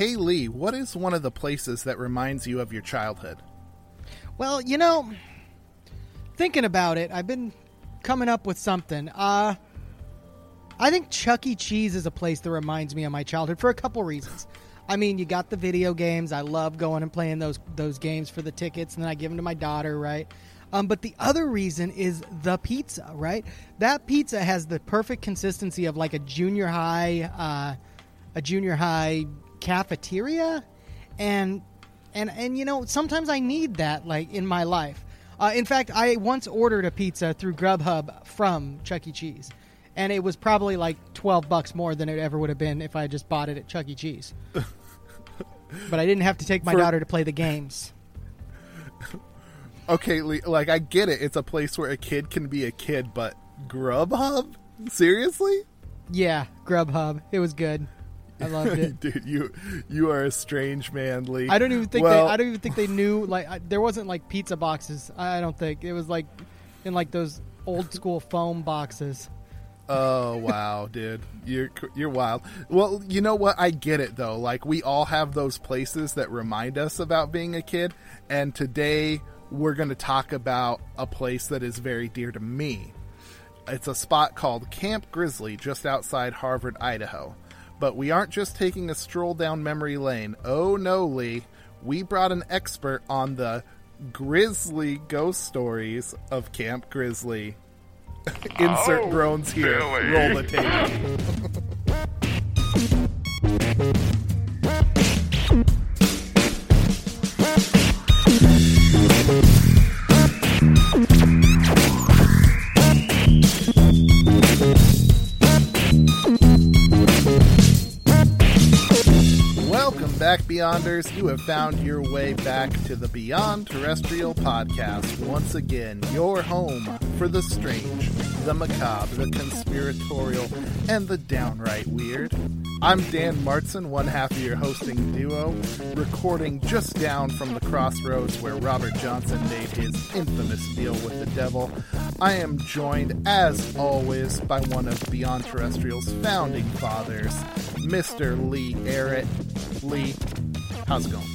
Hey Lee, what is one of the places that reminds you of your childhood? Well, you know, thinking about it, I've been coming up with something. Uh, I think Chuck E. Cheese is a place that reminds me of my childhood for a couple reasons. I mean, you got the video games. I love going and playing those those games for the tickets, and then I give them to my daughter, right? Um, but the other reason is the pizza, right? That pizza has the perfect consistency of like a junior high, uh, a junior high cafeteria, and and and you know sometimes I need that like in my life. Uh, in fact, I once ordered a pizza through Grubhub from Chuck E. Cheese, and it was probably like twelve bucks more than it ever would have been if I had just bought it at Chuck E. Cheese. but I didn't have to take my For- daughter to play the games. Okay, like I get it. It's a place where a kid can be a kid, but Grubhub? Seriously? Yeah, Grubhub. It was good. I loved it. Dude, you you are a strange man, Lee. I don't even think well, they. I don't even think they knew. Like, I, there wasn't like pizza boxes. I don't think it was like in like those old school foam boxes. Oh wow, dude, you're you're wild. Well, you know what? I get it though. Like we all have those places that remind us about being a kid, and today we're going to talk about a place that is very dear to me. It's a spot called Camp Grizzly just outside Harvard, Idaho. But we aren't just taking a stroll down memory lane. Oh no, Lee. We brought an expert on the grisly ghost stories of Camp Grizzly. Insert Oh, groans here. Billy. Roll the tape. back, Beyonders. You have found your way back to the Beyond Terrestrial podcast. Once again, your home for the strange, the macabre, the conspiratorial, and the downright weird. I'm Dan Martson, one half of your hosting duo, recording just down from the crossroads where Robert Johnson made his infamous deal with the devil. I am joined, as always, by one of Beyond Terrestrial's founding fathers, Mr. Lee Arrett. Lee, how's it going?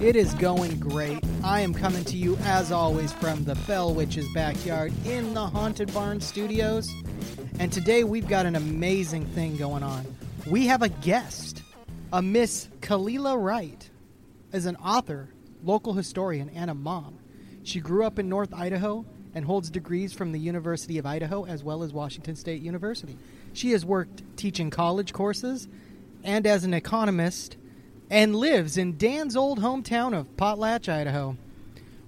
It is going great. I am coming to you as always from the Bell Witch's backyard in the Haunted Barn Studios. And today we've got an amazing thing going on. We have a guest, a Miss Kalila Wright, is an author, local historian, and a mom. She grew up in North Idaho and holds degrees from the University of Idaho as well as Washington State University. She has worked teaching college courses and as an economist and lives in Dan's old hometown of Potlatch, Idaho.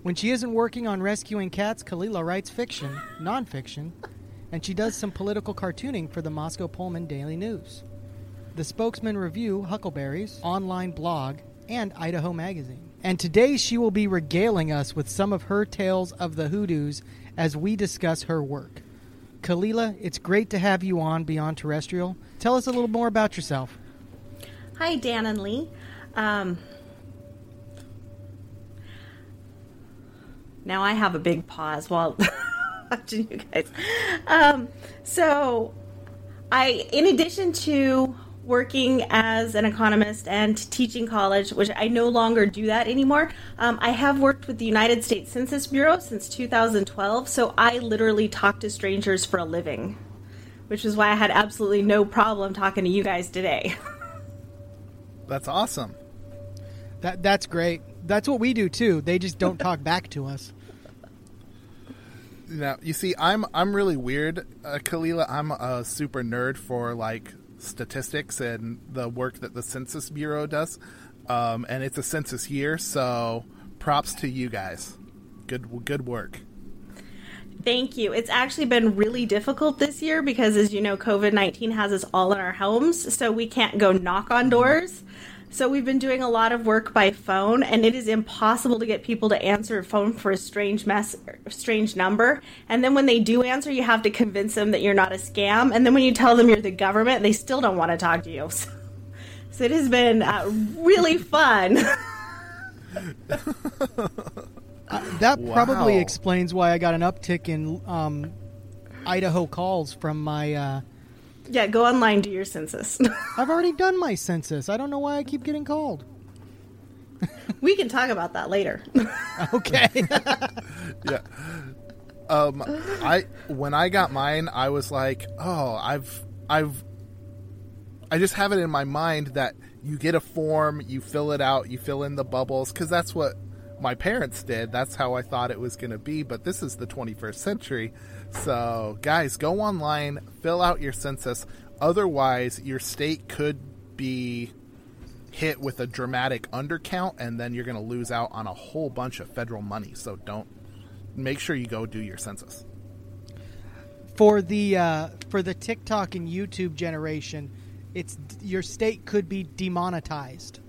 When she isn't working on rescuing cats, Kalila writes fiction, nonfiction, and she does some political cartooning for the Moscow Pullman Daily News. The Spokesman Review, Huckleberries, online blog, and Idaho Magazine. And today she will be regaling us with some of her tales of the hoodoos as we discuss her work. Kalila, it's great to have you on Beyond Terrestrial. Tell us a little more about yourself. Hi, Dan and Lee. Um, now I have a big pause while watching you guys. Um, so, I, in addition to working as an economist and teaching college, which I no longer do that anymore, um, I have worked with the United States Census Bureau since 2012. So I literally talk to strangers for a living which is why I had absolutely no problem talking to you guys today. That's awesome. That that's great. That's what we do too. They just don't talk back to us. Now, you see, I'm I'm really weird, uh, Kalila. I'm a super nerd for like statistics and the work that the Census Bureau does, um, and it's a census year, so props to you guys. Good good work. Thank you. It's actually been really difficult this year because, as you know, COVID 19 has us all in our homes, so we can't go knock on doors. So we've been doing a lot of work by phone, and it is impossible to get people to answer a phone for a strange mess, strange number. And then when they do answer, you have to convince them that you're not a scam. And then when you tell them you're the government, they still don't want to talk to you. So, so it has been uh, really fun. Uh, that Wow. probably explains why I got an uptick in um, Idaho calls from my. Uh, yeah, go online, do your census. I've already done my census. I don't know why I keep getting called. we can talk about that later. Okay. yeah. Um, I when I got mine, I was like, oh, I've I've I just have it in my mind that you get a form, you fill it out, you fill in the bubbles because that's what my parents did. That's how I thought it was going to be. But this is the 21st century, so guys, go online, fill out your census. Otherwise, your state could be hit with a dramatic undercount, and then you're going to lose out on a whole bunch of federal money. So don't make sure you go do your census. for the uh, for the TikTok and YouTube generation, it's your state could be demonetized.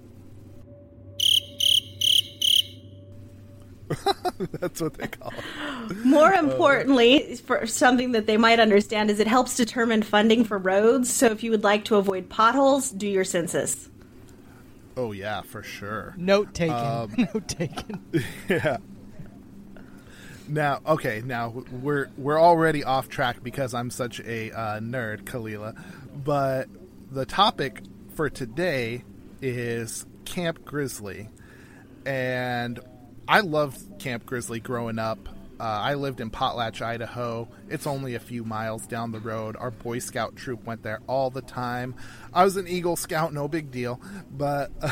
That's what they call it. More importantly, for something that they might understand is it helps determine funding for roads. So if you would like to avoid potholes, do your census. Oh yeah, for sure. Note taken. Um, Note taken. yeah. Now, okay, now we're we're already off track because I'm such a uh, nerd, Kalila. But the topic for today is Camp Grizzly, and I loved Camp Grizzly growing up. Uh, I lived in Potlatch, Idaho. It's only a few miles down the road. Our Boy Scout troop went there all the time. I was an Eagle Scout, no big deal. But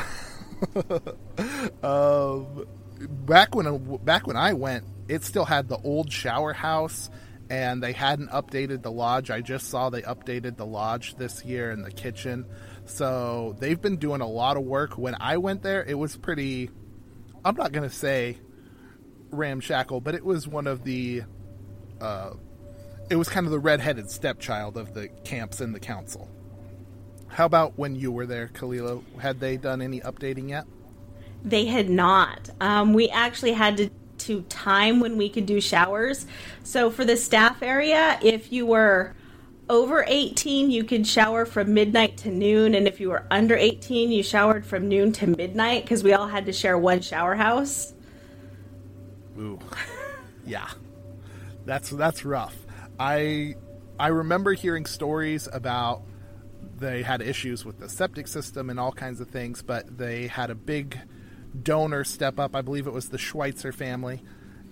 um, back when back when I went, it still had the old shower house, and they hadn't updated the lodge. I just saw they updated the lodge this year and the kitchen, so they've been doing a lot of work. When I went there, it was pretty. I'm not gonna say ramshackle, but it was one of the. Uh, it was kind of the redheaded stepchild of the camps in the council. How about when you were there, Kalila? Had they done any updating yet? They had not. Um, we actually had to, to time when we could do showers. So for the staff area, if you were over 18, you could shower from midnight to noon. And if you were under 18, you showered from noon to midnight because we all had to share one shower house. Ooh, yeah, that's that's rough. I I remember hearing stories about they had issues with the septic system and all kinds of things, but they had a big donor step up. I believe it was the Schweitzer family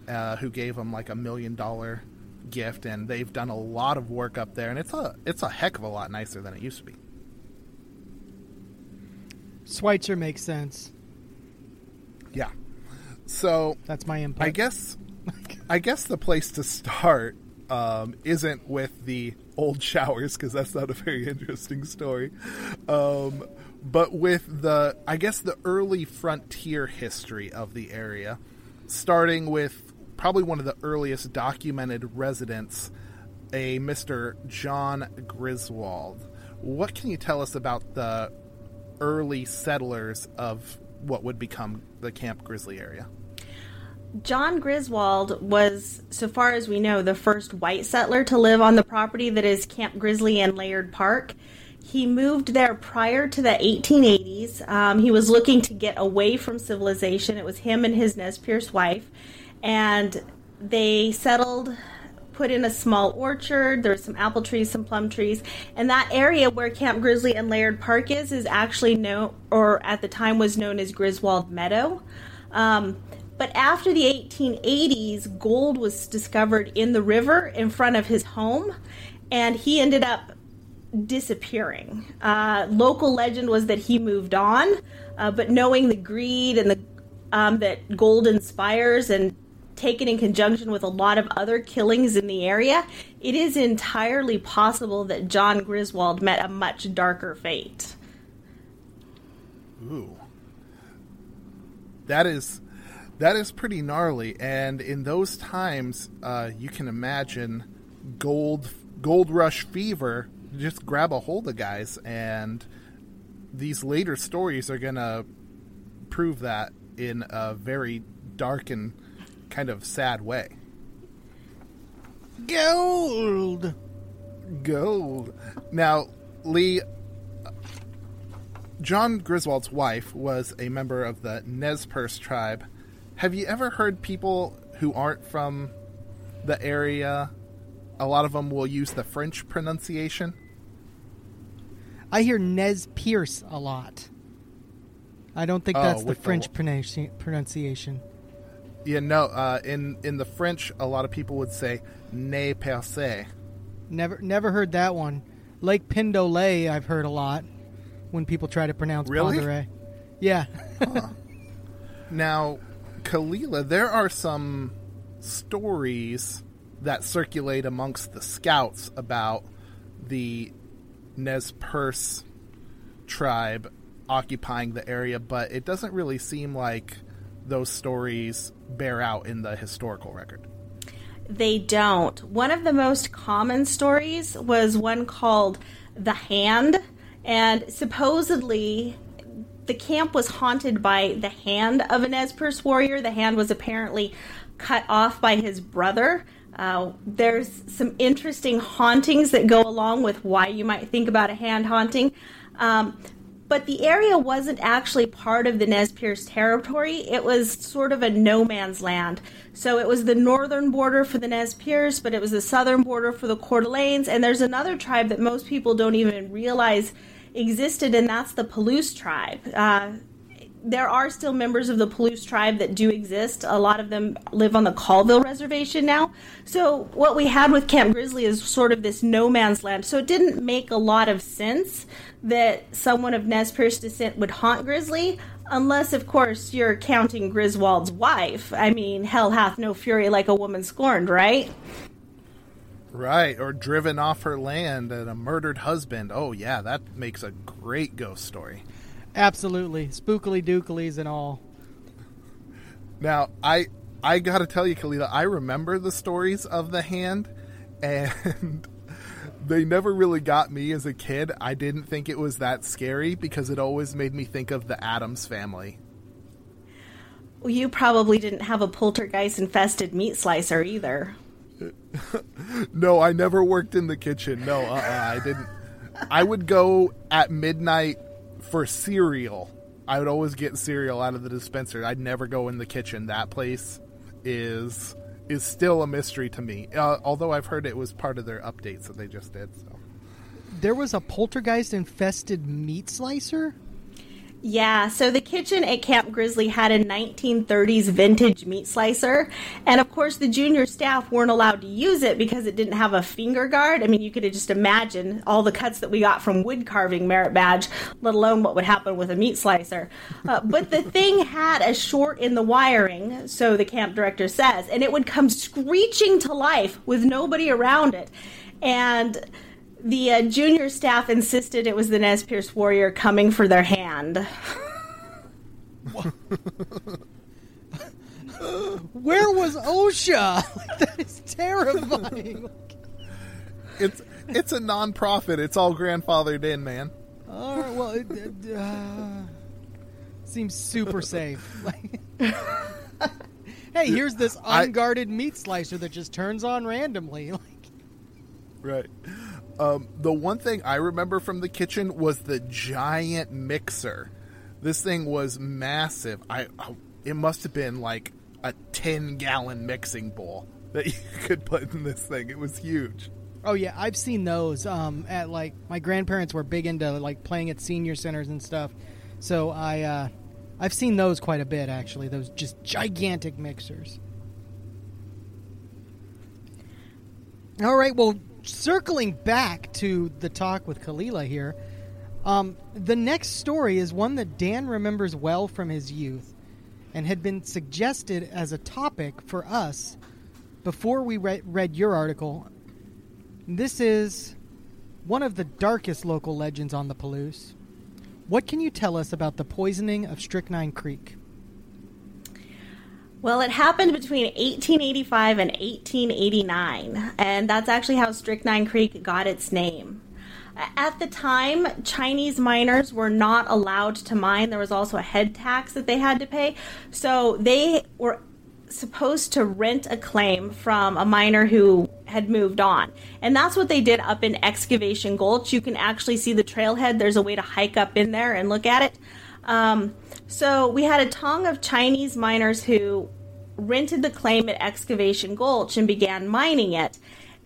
uh, who gave them like a million dollar gift, and they've done a lot of work up there, and it's a it's a heck of a lot nicer than it used to be. Schweitzer makes sense. Yeah. So That's my input. I guess I guess the place to start um, isn't with the old showers because that's not a very interesting story, um, but with the I guess the early frontier history of the area, starting with probably one of the earliest documented residents, a Mister John Griswold. What can you tell us about the early settlers of what would become the Camp Grizzly area? John Griswold was, so far as we know, the first white settler to live on the property that is Camp Grizzly and Laird Park. He moved there prior to the 1880s. Um, he was looking to get away from civilization. It was him and his Nez Perce wife. And they settled, put in a small orchard. There was some apple trees, some plum trees. And that area where Camp Grizzly and Laird Park is, is actually known, or at the time was known as Griswold Meadow. Um, but after the 1880s, gold was discovered in the river in front of his home. and he ended up disappearing. Uh, local legend was that he moved on, uh, but knowing the greed and the um, that gold inspires and taken in conjunction with a lot of other killings in the area, it is entirely possible that John Griswold met a much darker fate. Ooh. That is that is pretty gnarly and in those times uh, you can imagine gold gold rush fever just grab a hold of guys and these later stories are going to prove that in a very dark and kind of sad way. Gold. Gold. Now, Lee, John Griswold's wife was a member of the Nez Perce tribe. Have you ever heard people who aren't from the area? A lot of them will use the French pronunciation. I hear Nez Pierce a lot. I don't think Oh, that's the the French pronunci- pronunciation. Yeah, no. Uh, in in the French, a lot of people would say "ne perce." Never, never heard that one. Lake Pindolay, I've heard a lot when people try to pronounce Really? Ponderay. Yeah, Now, Kalila, there are some stories that circulate amongst the scouts about the Nez Perce tribe occupying the area, but it doesn't really seem like those stories bear out in the historical record. They don't. One of the most common stories was one called The Hand, and supposedly the camp was haunted by the hand of an Nez Perce warrior. The hand was apparently cut off by his brother. Uh, there's some interesting hauntings that go along with why you might think about a hand haunting. Um, but the area wasn't actually part of the Nez Perce territory. It was sort of a no man's land. So it was the northern border for the Nez Perce, but it was the southern border for the Coeur d'Alenes. And there's another tribe that most people don't even realize existed, and that's the Palouse tribe. Uh, there are still members of the Palouse tribe that do exist. A lot of them live on the Colville Reservation now. So, what we had with Camp Grizzly is sort of this no man's land. So, it didn't make a lot of sense that someone of Nez Perce descent would haunt Grizzly, unless, of course, you're counting Griswold's wife. I mean, hell hath no fury like a woman scorned, right? Right, or driven off her land and a murdered husband. Oh, yeah, that makes a great ghost story. Absolutely. Spookily dookilies and all. Now, I I gotta tell you, Kalila, I remember the stories of the hand, and they never really got me as a kid. I didn't think it was that scary because it always made me think of the Addams family. Well, you probably didn't have a poltergeist infested meat slicer either. No, I never worked in the kitchen. No, uh, uh I didn't. I would go at midnight for cereal. I would always get cereal out of the dispenser. I'd never go in the kitchen. That place is is still a mystery to me. Uh, although I've heard it was part of their updates that they just did. So. There was a poltergeist infested meat slicer? Yeah, so the kitchen at Camp Grizzly had a 1930s vintage meat slicer. And of course, the junior staff weren't allowed to use it because it didn't have a finger guard. I mean, you could just imagine all the cuts that we got from wood carving merit badge, let alone what would happen with a meat slicer. Uh, but the thing had a short in the wiring, so the camp director says, and it would come screeching to life with nobody around it. And the uh, junior staff insisted it was the Nez Perce warrior coming for their hand. Where was OSHA? that is terrifying. It's it's a non-profit. It's all grandfathered in, man. All right, well, it, it, uh, seems super safe. Like, hey, here's this I- unguarded meat slicer that just turns on randomly. Like, Right. Um, the one thing I remember from the kitchen was the giant mixer. This thing was massive. I it must have been like a ten gallon mixing bowl that you could put in this thing. It was huge. oh yeah, I've seen those. Um, at like my grandparents were big into like playing at senior centers and stuff, so I uh, I've seen those quite a bit actually. Those just gigantic mixers. All right, well, circling back to the talk with Kalila here, um, the next story is one that Dan remembers well from his youth and had been suggested as a topic for us before we re- read your article. This is one of the darkest local legends on the Palouse. What can you tell us about the poisoning of Strychnine Creek? Well, it happened between 1885 and 1889, and that's actually how Strychnine Creek got its name. At the time, Chinese miners were not allowed to mine. There was also a head tax that they had to pay. So they were supposed to rent a claim from a miner who had moved on. And that's what they did up in Excavation Gulch. You can actually see the trailhead. There's a way to hike up in there and look at it. Um, so we had a tong of Chinese miners who rented the claim at Excavation Gulch and began mining it.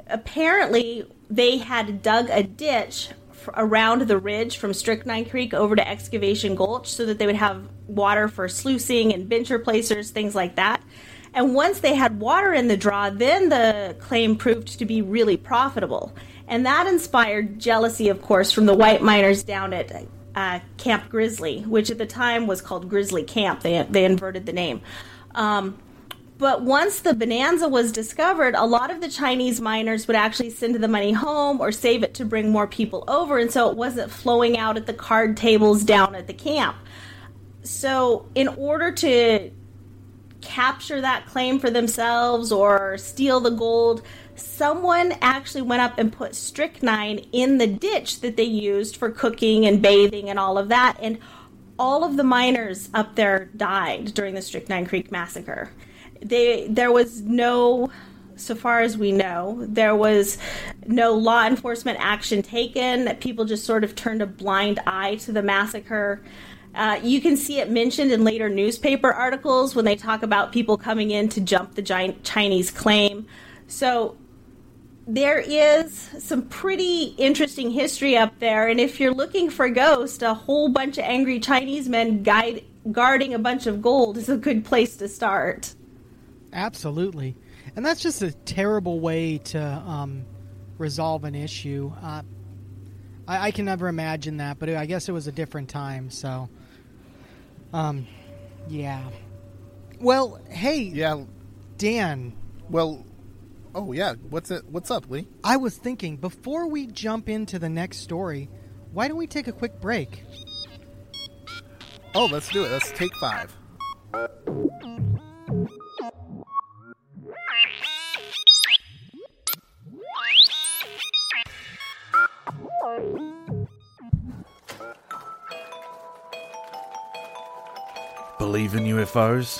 Apparently, they had dug a ditch around the ridge from Strychnine Creek over to Excavation Gulch so that they would have water for sluicing and bench replacers, things like that. And once they had water in the draw, then the claim proved to be really profitable. And that inspired jealousy, of course, from the white miners down at uh, Camp Grizzly, which at the time was called Grizzly Camp. They, they inverted the name. Um, but once the bonanza was discovered, a lot of the Chinese miners would actually send the money home or save it to bring more people over. And so it wasn't flowing out at the card tables down at the camp. So, in order to capture that claim for themselves or steal the gold, someone actually went up and put strychnine in the ditch that they used for cooking and bathing and all of that. And all of the miners up there died during the Strychnine Creek massacre. They there was no so far as we know, there was no law enforcement action taken. That People just sort of turned a blind eye to the massacre. Uh, you can see it mentioned in later newspaper articles when they talk about people coming in to jump the giant Chinese claim. So there is some pretty interesting history up there. And if you're looking for ghosts, a whole bunch of angry Chinese men guide, guarding a bunch of gold is a good place to start. Absolutely. And that's just a terrible way to um, resolve an issue. Uh, I, I, can never imagine that, but I guess it was a different time. So um, yeah. Well, hey, yeah, Dan. Well, oh yeah. What's it? What's up, Lee? I was thinking before we jump into the next story, why don't we take a quick break? Oh, let's do it. Let's take five. Believe in UFOs?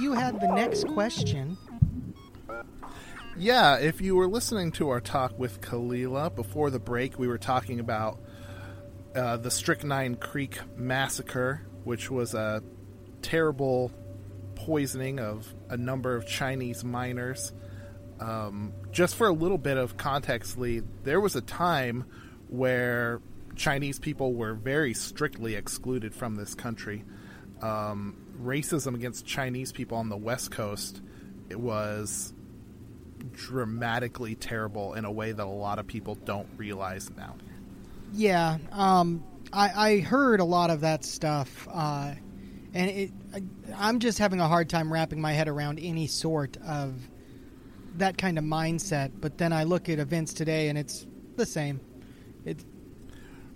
You had the next question. Yeah, if you were listening to our talk with Kalila before the break, we were talking about uh, the Strychnine Creek Massacre, which was a terrible poisoning of a number of Chinese miners. Um, just for a little bit of context, Lee, there was a time where Chinese people were very strictly excluded from this country um, racism against Chinese people on the West Coast it was dramatically terrible in a way that a lot of people don't realize now. Yeah, um, I, I, heard a lot of that stuff, uh, and it, I, am just having a hard time wrapping my head around any sort of that kind of mindset. But then I look at events today, and it's the same. It.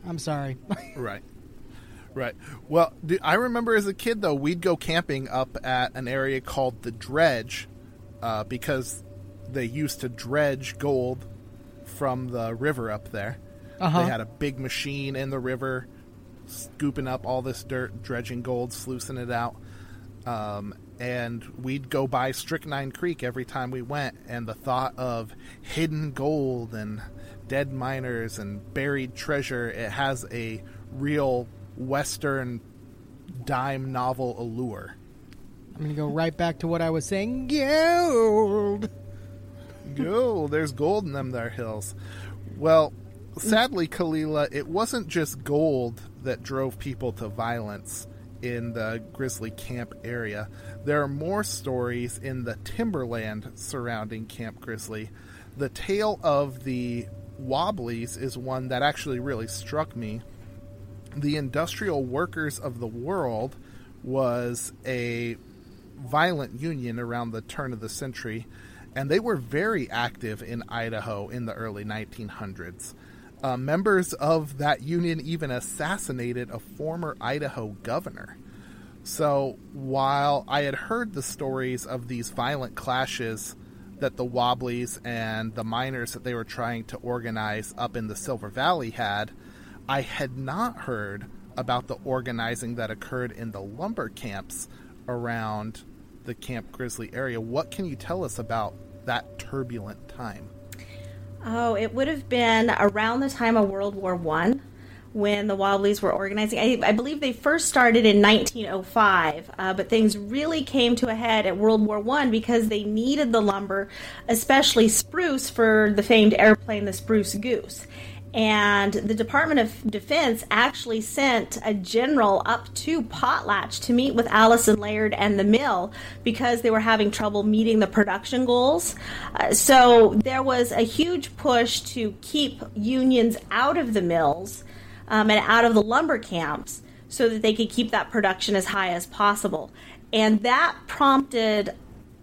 I'm sorry. right. Right. Well, I remember as a kid though, we'd go camping up at an area called the Dredge, uh, because they used to dredge gold from the river up there. Uh-huh. They had a big machine in the river, scooping up all this dirt, dredging gold, sluicing it out. Um, and we'd go by Strychnine Creek every time we went, and the thought of hidden gold and dead miners and buried treasure, it has a real Western dime novel allure. I'm going to go right back to what I was saying. Gold. Gold, there's gold in them there hills. Well, sadly, Kalila, it wasn't just gold that drove people to violence in the Grizzly Camp area. There are more stories in the timberland surrounding Camp Grizzly. The tale of the Wobblies is one that actually really struck me. The Industrial Workers of the World was a violent union around the turn of the century, and they were very active in Idaho in the early 1900s. Uh, members of that union even assassinated a former Idaho governor. So while I had heard the stories of these violent clashes that the Wobblies and the miners that they were trying to organize up in the Silver Valley had, I had not heard about the organizing that occurred in the lumber camps around the Camp Grizzly area. What can you tell us about that turbulent time? Oh, it would have been around the time of World War One when the Wobblies were organizing. I, I, believe they first started in 1905, uh, but things really came to a head at World War One because they needed the lumber, especially spruce, for the famed airplane, the Spruce Goose. And the Department of Defense actually sent a general up to Potlatch to meet with Allison Laird and the mill because they were having trouble meeting the production goals. Uh, so there was a huge push to keep unions out of the mills um, and out of the lumber camps so that they could keep that production as high as possible. And that prompted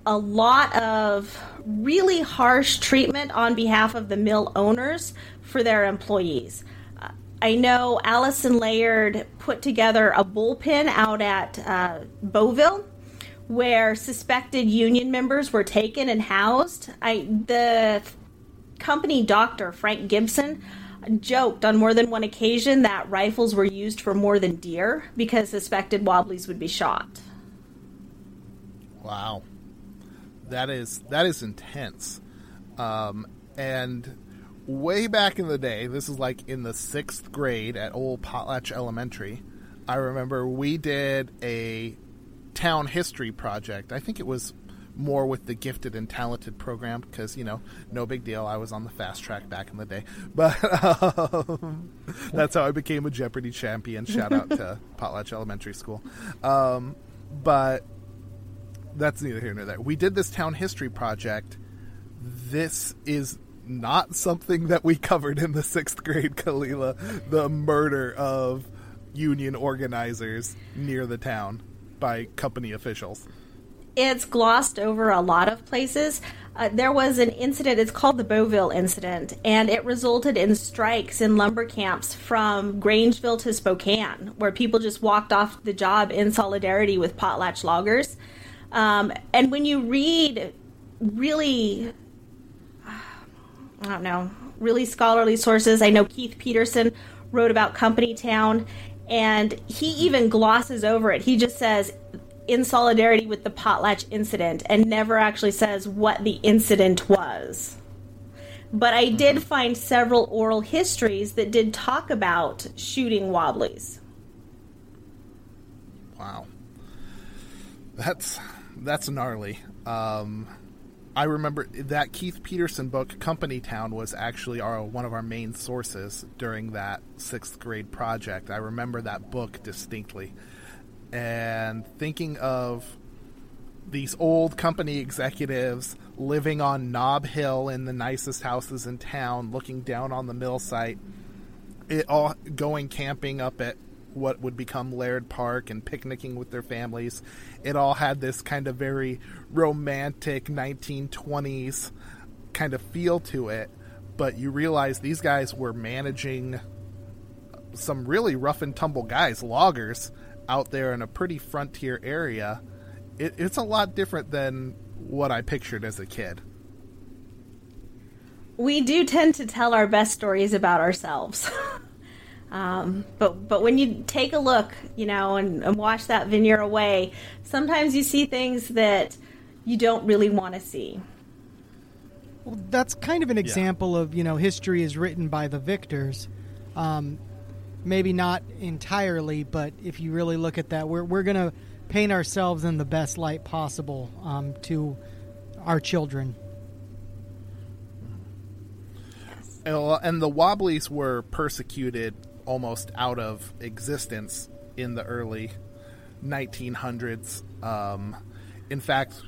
a lot of really harsh treatment on behalf of the mill owners for their employees. Uh, I know Allison Laird put together a bullpen out at uh, Bovill where suspected union members were taken and housed. I the company doctor Frank Gibson joked on more than one occasion that rifles were used for more than deer because suspected wobblies would be shot. Wow, that is that is intense, um, and way back in the day, this is like in the sixth grade at Old Potlatch Elementary. I remember we did a town history project. I think it was more with the gifted and talented program because you know no big deal. I was on the fast track back in the day. But um, that's how i became a jeopardy champion. Shout out to potlatch elementary school. Um, but that's neither here nor there. We did this town history project. This is not something that we covered in the sixth grade, Kalila. The murder of union organizers near the town by company officials. It's glossed over a lot of places. Uh, there was an incident, it's called the Bovill incident, and it resulted in strikes in lumber camps from Grangeville to Spokane, where people just walked off the job in solidarity with potlatch loggers. Um, and when you read really I don't know, really scholarly sources. I know Keith Petersen wrote about Company Town, and he even glosses over it. He just says, in solidarity with the Potlatch incident, and never actually says what the incident was. But I did find several oral histories that did talk about shooting wobblies. Wow. That's that's gnarly. Um, I remember that Keith Petersen book, Company Town, was actually our one of our main sources during that sixth grade project. I remember that book distinctly, and thinking of these old company executives living on Nob Hill in the nicest houses in town, looking down on the mill site, it all going camping up at what would become Laird Park and picnicking with their families. It all had this kind of very romantic 1920s kind of feel to it, but you realize these guys were managing some really rough and tumble guys, loggers, out there in a pretty frontier area. It, it's a lot different than what I pictured as a kid. we do tend to tell our best stories about ourselves. um, but but when you take a look, you know, and, and wash that veneer away, sometimes you see things that you don't really want to see. Well, that's kind of an example of you know history is written by the victors. Um, maybe not entirely, but if you really look at that, we're we're gonna paint ourselves in the best light possible um, to our children. And the Wobblies were persecuted almost out of existence in the early 1900s. Um, in fact,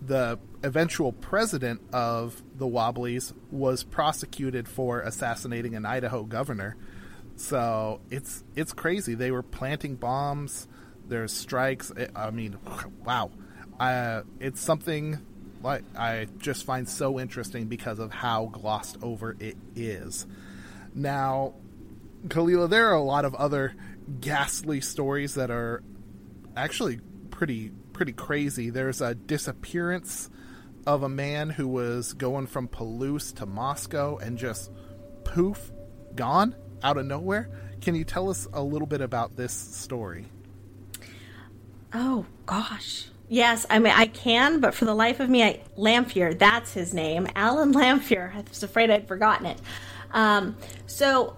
the eventual president of the Wobblies was prosecuted for assassinating an Idaho governor. So it's it's crazy. They were planting bombs. There's strikes. I mean, wow. Uh, it's something like I just find so interesting because of how glossed over it is. Now, Kalila, there are a lot of other ghastly stories that are actually pretty pretty crazy. There's a disappearance of a man who was going from Palouse to Moscow and just poof, gone out of nowhere. Can you tell us a little bit about this story? Oh gosh. Yes, I mean I can, but for the life of me, I, Lamphere, that's his name, Alan Lamphere. I was afraid I'd forgotten it. Um, so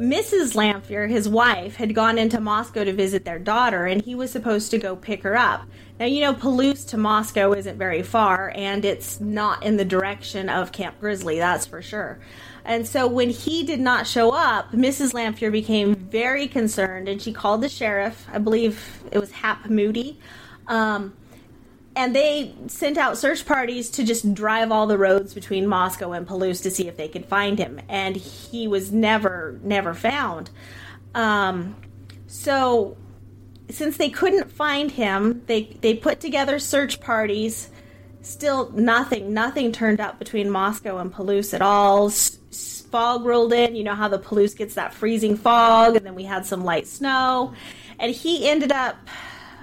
Mrs. Lamphere, his wife, had gone into Moscow to visit their daughter, and he was supposed to go pick her up. Now, you know, Palouse to Moscow isn't very far, and it's not in the direction of Camp Grizzly, that's for sure. And so when he did not show up, Mrs. Lamphere became very concerned, and she called the sheriff. I believe it was Hap Moody. Um, and they sent out search parties to just drive all the roads between Moscow and Palouse to see if they could find him, and he was never never found. Um, so since they couldn't find him, they they put together search parties. Still, nothing nothing turned up between Moscow and Palouse at all. S- fog rolled in. You know how the Palouse gets that freezing fog, and then we had some light snow, and he ended up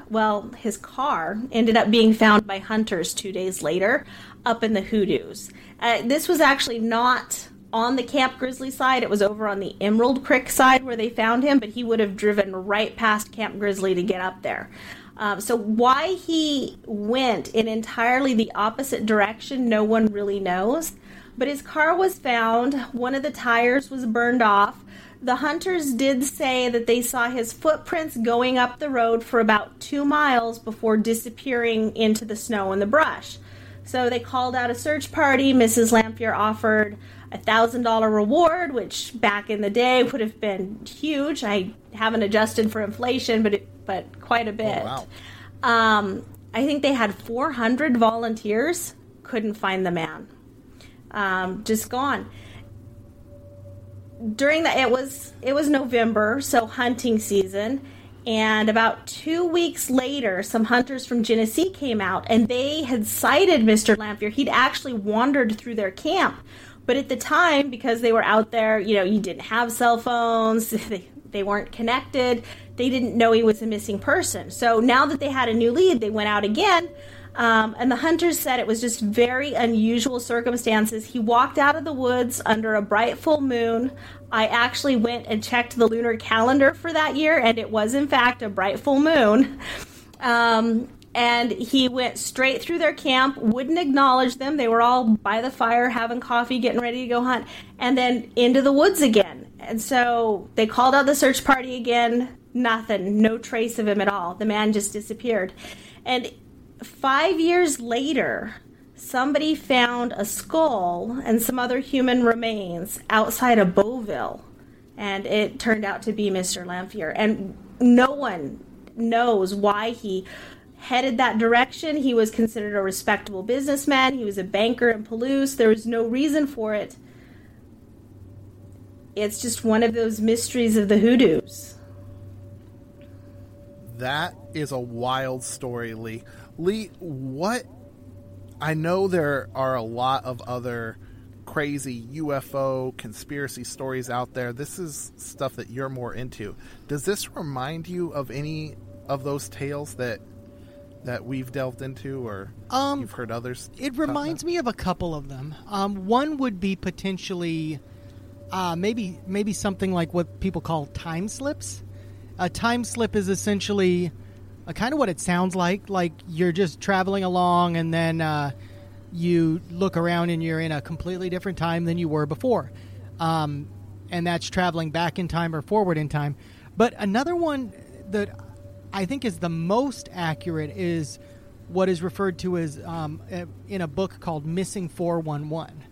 well, his car ended up being found by hunters two days later up in the Hoodoos. Uh, this was actually not on the Camp Grizzly side, it was over on the Emerald Creek side where they found him, but he would have driven right past Camp Grizzly to get up there. Um, so, why he went in entirely the opposite direction, no one really knows. But his car was found, one of the tires was burned off, the hunters did say that they saw his footprints going up the road for about two miles before disappearing into the snow and the brush. So they called out a search party. Mrs. Lamphere offered a thousand dollar reward, which back in the day would have been huge. I haven't adjusted for inflation, but it, but quite a bit. Oh, wow. um, I think they had 400 volunteers. Couldn't find the man. Um, just gone during that it was it was November, so hunting season. And about two weeks later, some hunters from Genesee came out and they had sighted Mr. Lamphere. He'd actually wandered through their camp. But at the time, because they were out there, you know, you didn't have cell phones, they, they weren't connected, they didn't know he was a missing person. So now that they had a new lead, they went out again um, and the hunters said it was just very unusual circumstances. He walked out of the woods under a bright full moon. I actually went and checked the lunar calendar for that year, and it was, in fact, a bright full moon. Um, and he went straight through their camp, wouldn't acknowledge them. They were all by the fire having coffee, getting ready to go hunt, and then into the woods again. And so they called out the search party again. Nothing, no trace of him at all. The man just disappeared. And five years later, somebody found a skull and some other human remains outside of Bovill. And it turned out to be Mr. Lamphere. And no one knows why he headed that direction. He was considered a respectable businessman, he was a banker in Palouse. There was no reason for it. It's just one of those mysteries of the hoodoos. That is a wild story, Lee. Lee, what? I know there are a lot of other crazy UFO conspiracy stories out there. This is stuff that you're more into. Does this remind you of any of those tales that that we've delved into, or Um, you've heard others? It reminds me of a couple of them. Um, one would be potentially uh, maybe maybe something like what people call time slips. A time slip is essentially uh, kind of what it sounds like. Like you're just traveling along, and then uh, you look around, and you're in a completely different time than you were before. Um, and that's traveling back in time or forward in time. But another one that I think is the most accurate is what is referred to as um, in a book called Missing 411.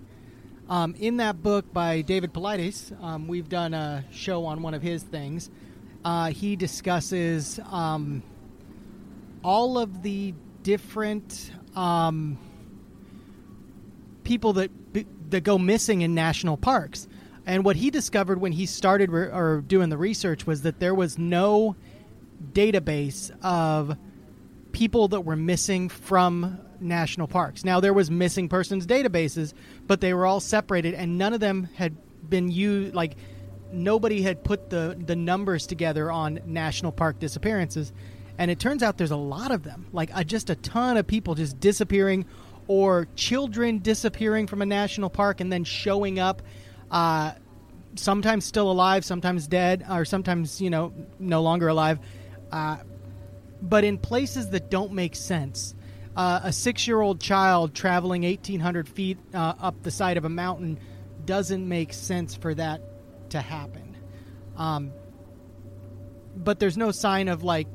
Um, in that book by David Paulides, um, we've done a show on one of his things. Uh, he discusses um, all of the different um, people that that go missing in national parks. And what he discovered when he started re- or doing the research was that there was no database of people that were missing from national parks. Now there was missing persons databases, but they were all separated and none of them had been used like nobody had put the the numbers together on national park disappearances. And it turns out there's a lot of them. Like uh, just a ton of people just disappearing or children disappearing from a national park and then showing up uh, sometimes still alive, sometimes dead, or sometimes you know no longer alive, uh, but in places that don't make sense. Uh, a six-year-old child traveling 1,800 feet uh, up the side of a mountain doesn't make sense for that to happen. Um, but there's no sign of like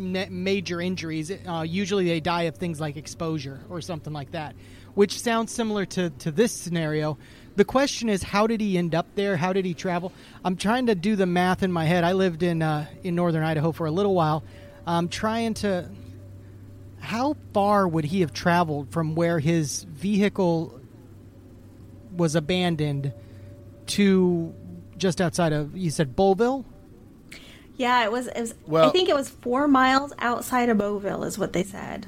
ma- major injuries. Uh, usually they die of things like exposure or something like that, which sounds similar to, to this scenario. The question is, how did he end up there? How did he travel? I'm trying to do the math in my head. I lived in uh, in northern Idaho for a little while. I'm trying to. How far would he have traveled from where his vehicle was abandoned to just outside of? You said Bovill. Yeah, it was. It was. I think it was four miles outside of Bovill, is what they said.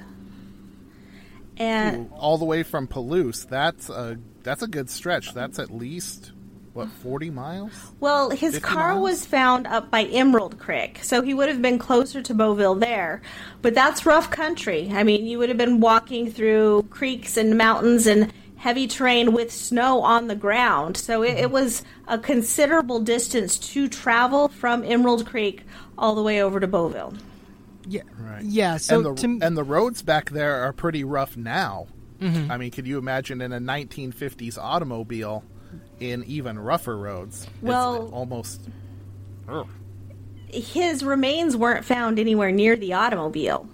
And all the way from Palouse. That's a that's a good stretch. That's at least what forty miles. well, his car miles? was found up by Emerald Creek, so he would have been closer to Bovill there. But that's rough country. I mean, you would have been walking through creeks and mountains and heavy terrain with snow on the ground. So it, it was a considerable distance to travel from Emerald Creek all the way over to Bovill. Yeah, Right. yeah. So and the to, and the roads back there are pretty rough now. Mm-hmm. I mean, could you imagine in a 1950s automobile in even rougher roads? It's Well- almost. Ugh. his remains weren't found anywhere near the automobile.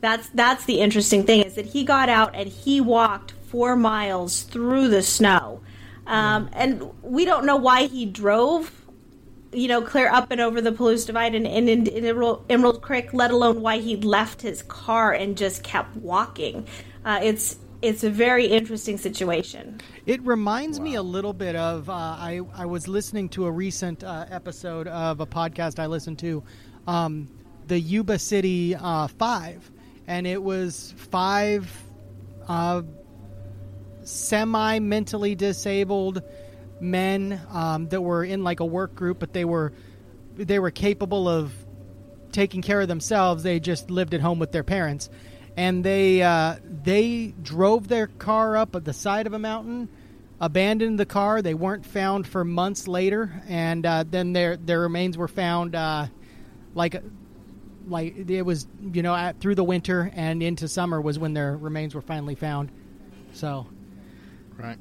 That's that's the interesting thing is that he got out and he walked four miles through the snow, um, and we don't know why he drove. You know, clear up and over the Palouse Divide and, and in, in Emerald, Emerald Creek, let alone why he left his car and just kept walking. Uh, it's it's a very interesting situation. It reminds me a little bit of uh, I I was listening to a recent uh, episode of a podcast I listened to, um, the Yuba City uh, Five, and it was five uh, semi mentally disabled men um, that were in like a work group, but they were they were capable of taking care of themselves. They just lived at home with their parents, and they uh, they drove their car up at the side of a mountain, abandoned the car. They weren't found for months later, and uh, then their their remains were found uh, like like it was you know at, through the winter and into summer was when their remains were finally found. So Right.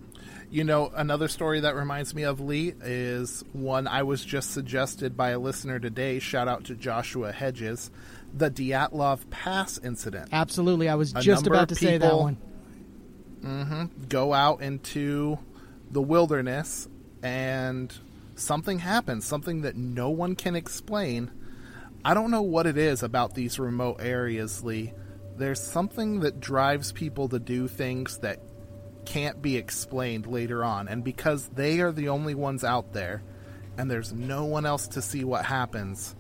You know, another story that reminds me of Lee is one I was just suggested by a listener today. Shout out to Joshua Hedges. The Dyatlov Pass incident. absolutely, I was A just about to say that people- one. Mm-hmm. Go out into the wilderness and something happens, something that no one can explain. I don't know what it is about these remote areas, Lee. There's something that drives people to do things that can't be explained later on. And because they are the only ones out there and there's no one else to see what happens,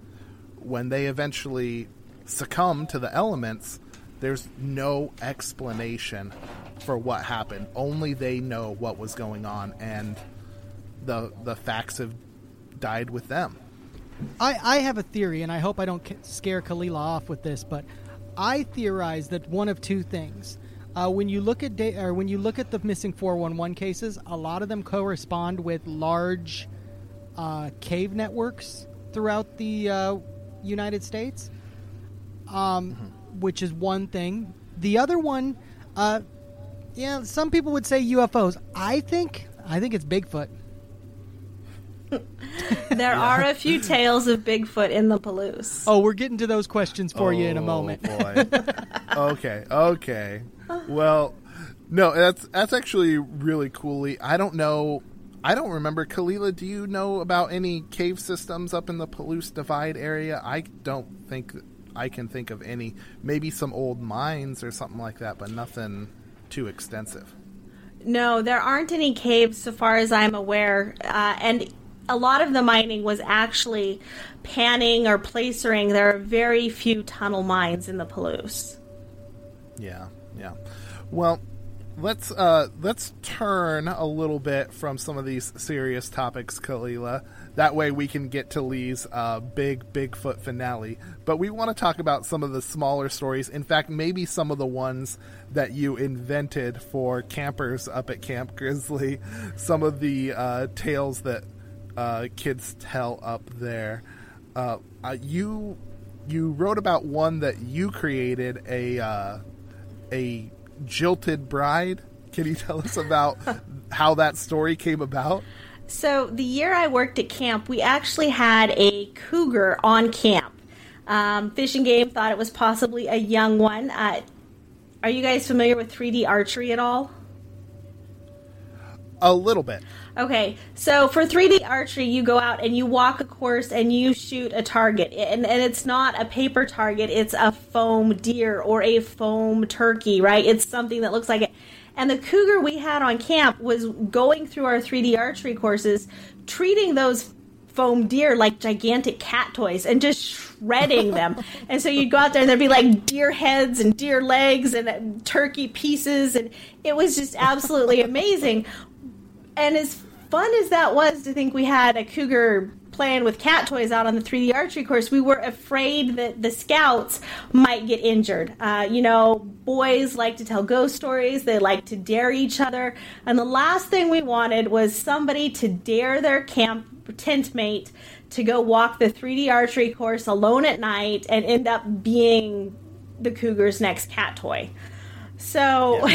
when they eventually succumb to the elements, there's no explanation for what happened. Only they know what was going on and the the facts have died with them. I, I have a theory, and I hope I don't scare Kalila off with this, but I theorize that one of two things. Uh, when you look at da- or when you look at the missing 411 cases, a lot of them correspond with large uh, cave networks throughout the uh, United States, um, which is one thing. The other one, uh, yeah, some people would say UFOs. I think I think it's Bigfoot. There are a few tales of Bigfoot in the Palouse. Oh, we're getting to those questions for you in a Oh, moment. boy. okay, okay. Well, no, that's that's actually really coolly. I don't know. I don't remember. Kalila, do you know about any cave systems up in the Palouse Divide area? I don't think I can think of any. Maybe some old mines or something like that, but nothing too extensive. No, there aren't any caves so far as I'm aware. Uh, and a lot of the mining was actually panning or placering. There are very few tunnel mines in the Palouse. Yeah, yeah. Well, let's uh let's turn a little bit from some of these serious topics, Kalila. That way we can get to Lee's uh, big Bigfoot finale. But we want to talk about some of the smaller stories. In fact, maybe some of the ones that you invented for campers up at Camp Grizzly. Some of the uh, tales that uh, kids tell up there. Uh, you you wrote about one that you created a uh, a jilted bride. Can you tell us about how that story came about? So, the year I worked at camp, we actually had a cougar on camp. Um, Fish and Game thought it was possibly a young one. Uh, are you guys familiar with 3D archery at all? A little bit. Okay, so for 3D archery, you go out and you walk a course and you shoot a target. And, and it's not a paper target, it's a foam deer or a foam turkey, right? It's something that looks like it. And the cougar we had on camp was going through our 3D archery courses, treating those foam deer like gigantic cat toys and just shredding them. and so you'd go out there and there'd be like deer heads and deer legs and turkey pieces. And it was just absolutely amazing and as fun as that was to think we had a cougar playing with cat toys out on the 3D archery course, we were afraid that the scouts might get injured. Uh, you know, boys like to tell ghost stories, they like to dare each other, and the last thing we wanted was somebody to dare their camp tent mate to go walk the 3D archery course alone at night and end up being the cougar's next cat toy. So,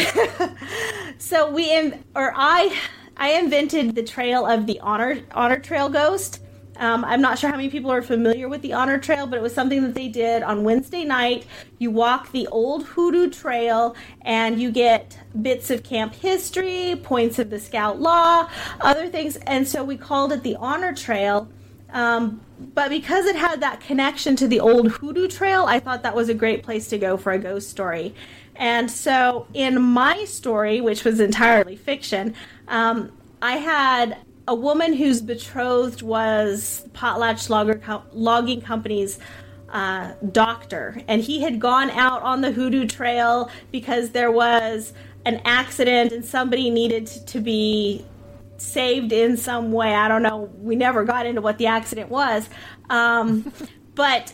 so we or I I invented the trail of the honor honor trail ghost. Um, I'm not sure how many people are familiar with the honor trail, but it was something that they did on Wednesday night. You walk the old hoodoo trail and you get bits of camp history, points of the scout law, other things. And so we called it the honor trail. Um, but because it had that connection to the old hoodoo trail, I thought that was a great place to go for a ghost story. And so in my story, which was entirely fiction, um, I had a woman whose betrothed was Potlatch Logger Co- Logging Company's uh, doctor, and he had gone out on the Hoodoo Trail because there was an accident and somebody needed to be saved in some way. I don't know. We never got into what the accident was, um, but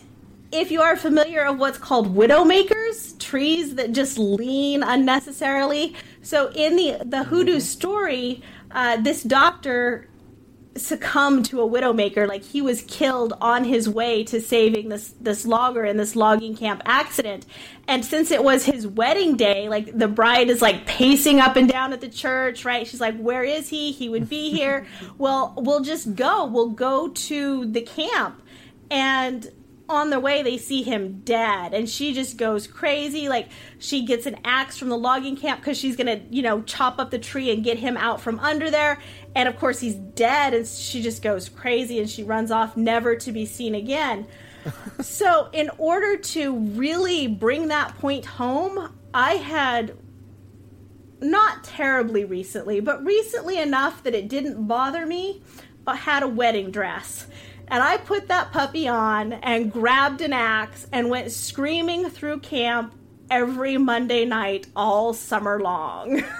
if you are familiar of what's called widowmakers, trees that just lean unnecessarily. So in the the hoodoo story, uh, this doctor succumbed to a widowmaker like he was killed on his way to saving this this logger in this logging camp accident. And since it was his wedding day like the bride is like pacing up and down at the church right? She's like where is he? He would be here. Well we'll just go. We'll go to the camp. And on the way they see him dead. And she just goes crazy. Like she gets an axe from the logging camp because she's gonna you know chop up the tree and get him out from under there. And of course he's dead and she just goes crazy and she runs off never to be seen again. So in order to really bring that point home i had not terribly recently but recently enough that it didn't bother me but had a wedding dress and I put that puppy on and grabbed an axe and went screaming through camp every Monday night all summer long.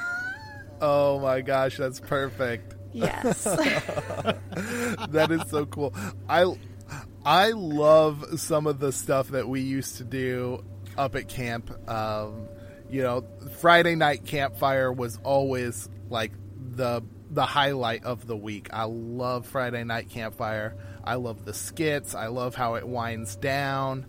Oh my gosh, that's perfect. yes. that is so cool. I I love some of the stuff that we used to do up at camp. Um, you know, Friday night campfire was always like the the highlight of the week. I love Friday night campfire. I love the skits. I love how it winds down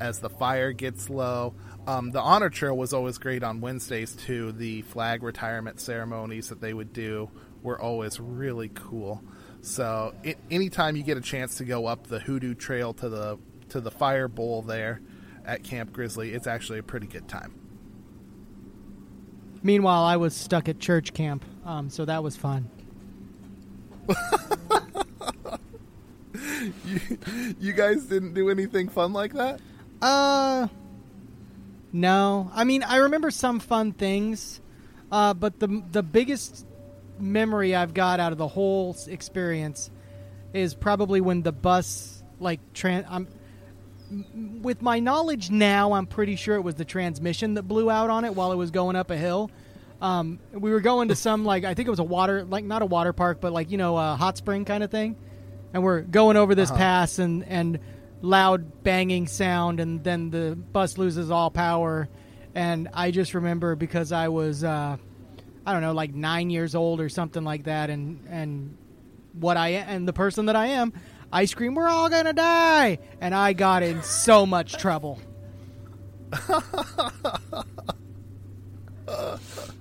as the fire gets low. Um, the honor trail was always great on Wednesdays too. The flag retirement ceremonies that they would do were always really cool. So it, anytime you get a chance to go up the Hoodoo Trail to the to the fire bowl there at Camp Grizzly, it's actually a pretty good time. Meanwhile, I was stuck at church camp, um, so that was fun. you, you guys didn't do anything fun like that? Uh, no. I mean, I remember some fun things, uh, but the the biggest memory I've got out of the whole experience is probably when the bus like trans. I'm with my knowledge now, I'm pretty sure it was the transmission that blew out on it while it was going up a hill. Um, we were going to some like I think it was a water like not a water park, but like you know a hot spring kind of thing, and we're going over this pass and and loud banging sound, and then the bus loses all power, and I just remember because I was uh, I don't know like nine years old or something like that, and and what I and the person that I am, I scream, "We're all gonna die!" and I got in so much trouble.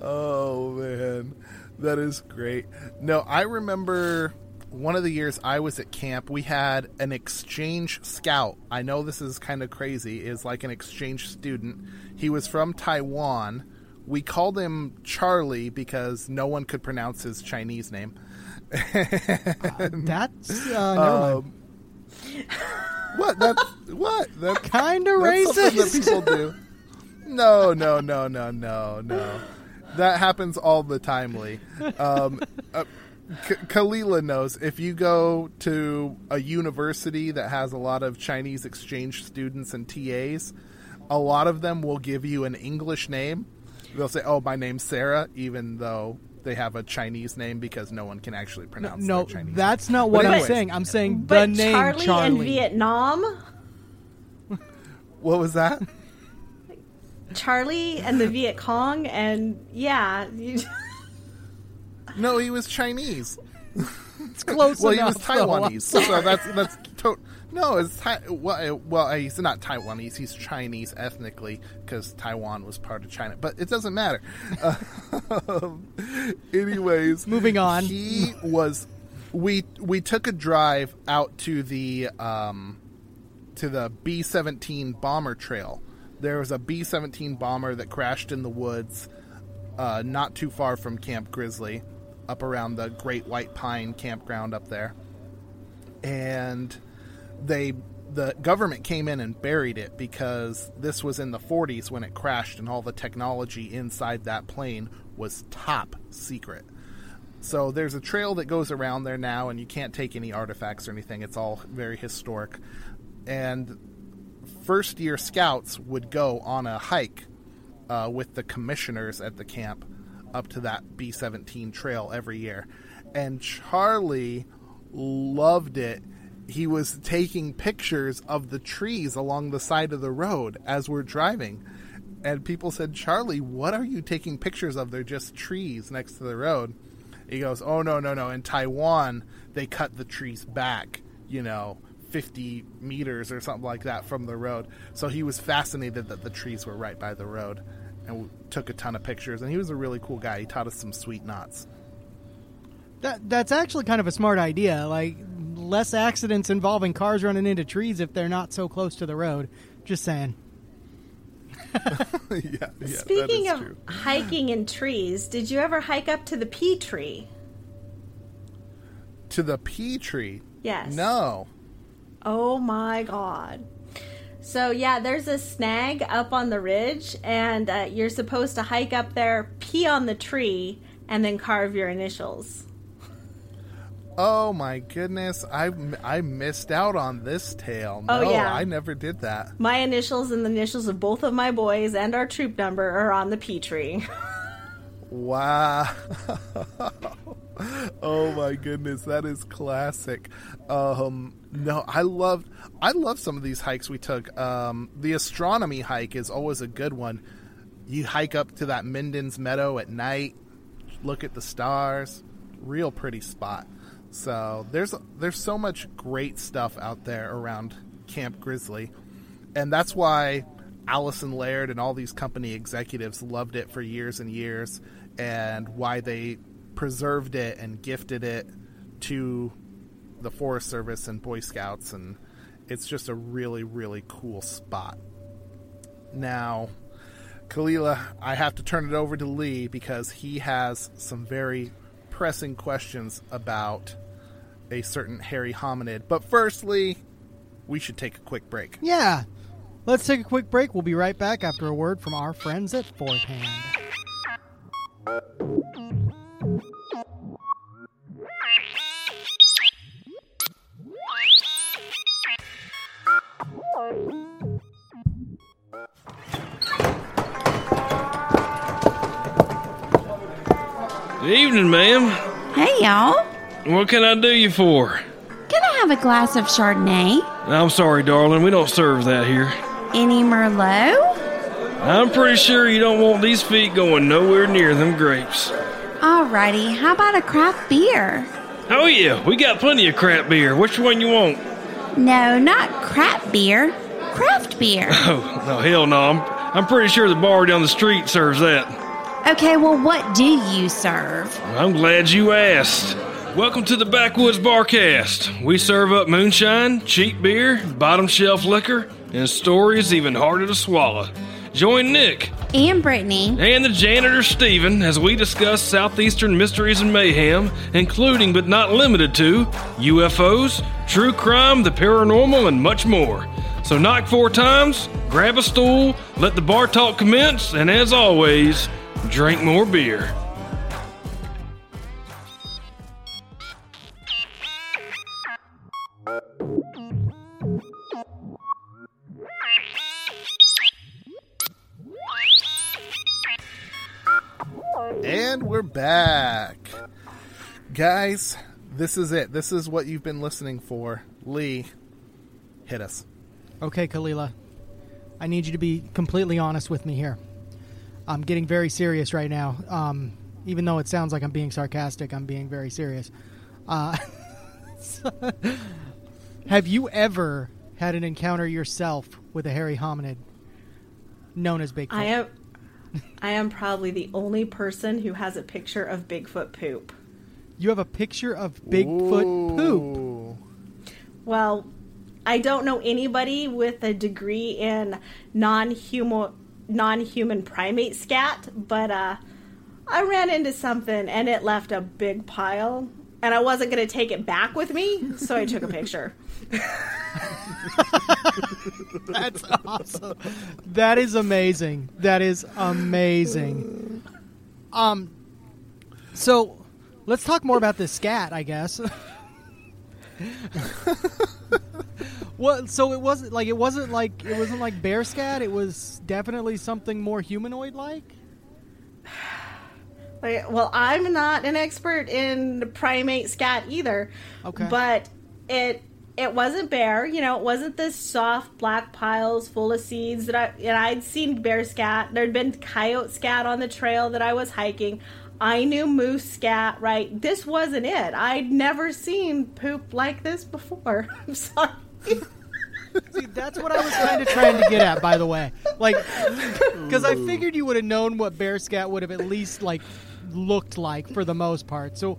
Oh man, that is great. No, I remember one of the years I was at camp, we had an exchange scout. I know this is kind of crazy, is like an exchange student. He was from Taiwan. We called him Charlie because no one could pronounce his Chinese name. That's uh. Um, what? That's what? That kind of That's something that racist. people do. No, no, no, no, no, no. That happens all the time, Lee. Um, uh, K- Kalila knows if you go to a university that has a lot of Chinese exchange students and TAs, a lot of them will give you an English name. They'll say, "Oh, my name's Sarah," even though they have a Chinese name because no one can actually pronounce no, their Chinese. that's not what I'm saying. I'm saying But the name Charlie, Charlie. in Vietnam, what was that? Charlie and the Viet Cong, and yeah, you, No, he was Chinese. It's close well, he enough. was though. I'm Taiwanese, so that's that's to- no, it's tai- well, well, he's not Taiwanese. He's Chinese ethnically because Taiwan was part of China, but it doesn't matter. Um, anyways, Moving on. He was. We we took a drive out to the um, to the B seventeen bomber trail. There was a B seventeen bomber that crashed in the woods, uh, not too far from Camp Grizzly, up around the Great White Pine campground up there, and they the government came in and buried it because this was in the 40s when it crashed and all the technology inside that plane was top secret. So there's a trail that goes around there now, and you can't take any artifacts or anything. It's all very historic. And first year scouts would go on a hike uh, with the commissioners at the camp up to that B 17 trail every year. And Charlie loved it. He was taking pictures of the trees along the side of the road as we're driving. And people said, Charlie, what are you taking pictures of? They're just trees next to the road. He goes, Oh, no, no, no. In Taiwan, they cut the trees back, you know, 50 meters or something like that from the road. So he was fascinated that the trees were right by the road and took a ton of pictures. And he was a really cool guy. He taught us some sweet knots. That that's actually kind of a smart idea. Like less accidents involving cars running into trees if they're not so close to the road. Just saying. yeah, yeah, speaking of true. hiking in trees, did you ever hike up to the pea tree? To the pea tree. Yes. No. Oh my god. So yeah, there's a snag up on the ridge, and uh, you're supposed to hike up there, pee on the tree, and then carve your initials. Oh my goodness, I I missed out on this tale. No, Oh, yeah. I never did that. My initials and the initials of both of my boys and our troop number are on the pea tree. Wow. oh my goodness, that is classic. Um, no, I love I love some of these hikes we took. Um, the astronomy hike is always a good one. You hike up to that Minden's Meadow at night, look at the stars, real pretty spot. So there's there's so much great stuff out there around Camp Grizzly, and that's why Allison Laird and all these company executives loved it for years and years, and why they preserved it and gifted it to the Forest Service and Boy Scouts, and it's just a really, really cool spot. Now, Kalila, I have to turn it over to Lee because he has some very pressing questions about a certain hairy hominid. But firstly, we should take a quick break. Yeah. Let's take a quick break. We'll be right back after a word from our friends at Fourth Hand. Good evening, ma'am. Hey, y'all. What can I do you for? Can I have a glass of Chardonnay? I'm sorry, darling, we don't serve that here. Any Merlot? I'm pretty sure you don't want these feet going nowhere near them grapes. Alrighty, how about a craft beer? Oh, yeah, we got plenty of craft beer. Which one you want? No, not crap beer. Craft beer. Oh, no, hell no. I'm, I'm pretty sure the bar down the street serves that. Okay, well, what do you serve? I'm glad you asked. Welcome to the Backwoods Barcast. We serve up moonshine, cheap beer, bottom shelf liquor, and stories even harder to swallow. Join Nick And Brittany. and the janitor Stephen as we discuss southeastern mysteries and mayhem, including but not limited to UFOs, true crime, the paranormal, and much more. So knock four times, grab a stool, let the bar talk commence, and as always, drink more beer. And we're back. Guys, this is it. This is what you've been listening for. Lee, hit us. Okay, Kalila. I need you to be completely honest with me here. I'm getting very serious right now. Um, even though it sounds like I'm being sarcastic, I'm being very serious. Uh, have you ever had an encounter yourself with a hairy hominid known as Bigfoot? I am I am probably the only person who has a picture of Bigfoot poop. You have a picture of Bigfoot poop. Well, I don't know anybody with a degree in non-human non-human primate scat, but uh I ran into something and it left a big pile and I wasn't going to take it back with me, so I took a picture. That's awesome. That is amazing. That is amazing. Um, so let's talk more about this scat, I guess. Well, so it wasn't like it wasn't like it wasn't like bear scat. It was definitely something more humanoid like. Well, I'm not an expert in primate scat either. Okay. But it it wasn't bear, you know, it wasn't the soft black piles full of seeds that I and I'd seen bear scat. There'd been coyote scat on the trail that I was hiking. I knew moose scat, right? This wasn't it. I'd never seen poop like this before. I'm sorry. See, that's what I was kind of trying to get at, by the way. Like, because I figured you would have known what bear scat would have at least like looked like for the most part. So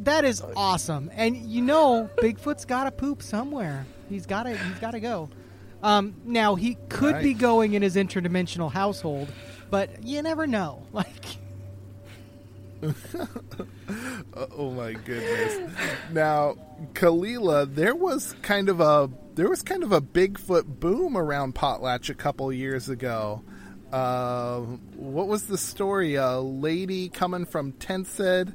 that is awesome. And you know, Bigfoot's got to poop somewhere. He's got to. He's got to go. Um, now he could be going in his interdimensional household, but you never know. Like, Oh my goodness. Now, Kalila, there was kind of a there was kind of a Bigfoot boom around Potlatch a couple years ago. Uh, what was the story? A lady coming from Tensed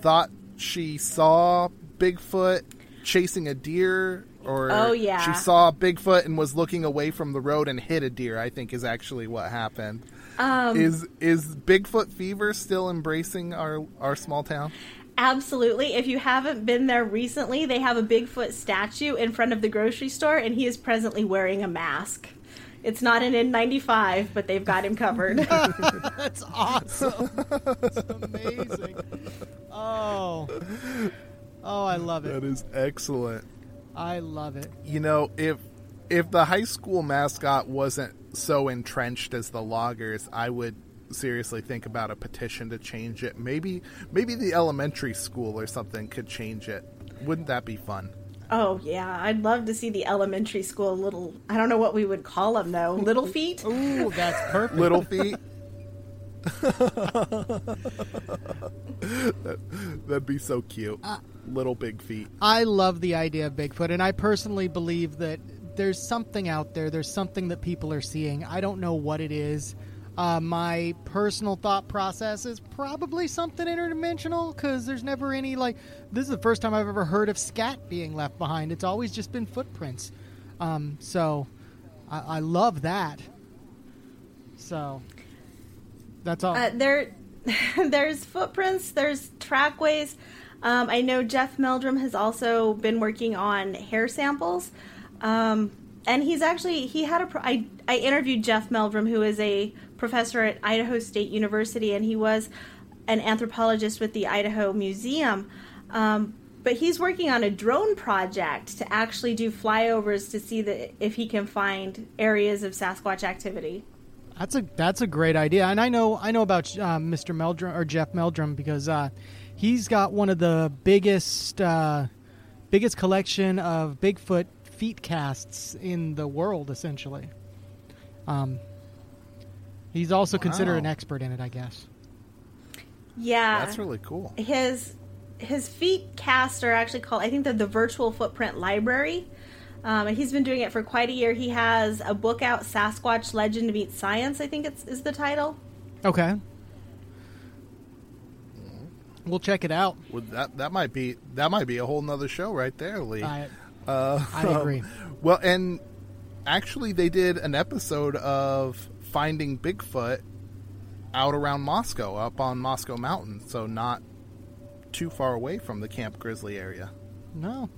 thought she saw Bigfoot chasing a deer, or Oh, yeah. she saw Bigfoot and was looking away from the road and hit a deer. I think is actually what happened. Um, is is Bigfoot fever still embracing our our small town? Absolutely. If you haven't been there recently, they have a Bigfoot statue in front of the grocery store, and he is presently wearing a mask. It's not an N95, but they've got him covered. That's awesome. That's amazing. Oh. Oh, I love it. That is excellent. I love it. You know, if if the high school mascot wasn't so entrenched as the loggers, I would seriously think about a petition to change it. Maybe maybe the elementary school or something could change it. Wouldn't that be fun? oh, yeah. I'd love to see the elementary school little, I don't know what we would call them, though. Little feet? Ooh, that's perfect. Little feet. that, that'd be so cute. Uh, little big feet. I love the idea of Bigfoot, and I personally believe that there's something out there. There's something that people are seeing. I don't know what it is. Uh, my personal thought process is probably something interdimensional because there's never any like. This is the first time I've ever heard of scat being left behind. It's always just been footprints. Um, so I, I love that. So that's all. Uh, there, there's footprints. There's trackways. Um, I know Jeff Meldrum has also been working on hair samples, um, and he's actually he had a. I I interviewed Jeff Meldrum, who is a professor at Idaho State University, and he was an anthropologist with the Idaho Museum. Um, but he's working on a drone project to actually do flyovers to see that if he can find areas of Sasquatch activity. That's a that's a great idea, and I know I know about uh, Mr. Meldrum or Jeff Meldrum because uh, he's got one of the biggest uh, biggest collection of Bigfoot feet casts in the world, essentially. Um, he's also considered an expert in it, I guess. Yeah, That's really cool. his his feet cast are actually called I think they're the Virtual Footprint Library. Um, and he's been doing it for quite a year. He has a book out, Sasquatch Legend Meets Science. I think it's is the title. Okay, we'll check it out. Well, that that might be that might be a whole nother show right there, Lee. I Uh, I agree. Well, and actually, they did an episode of Finding Bigfoot out around Moscow, up on Moscow Mountain, so not too far away from the Camp Grizzly area. No,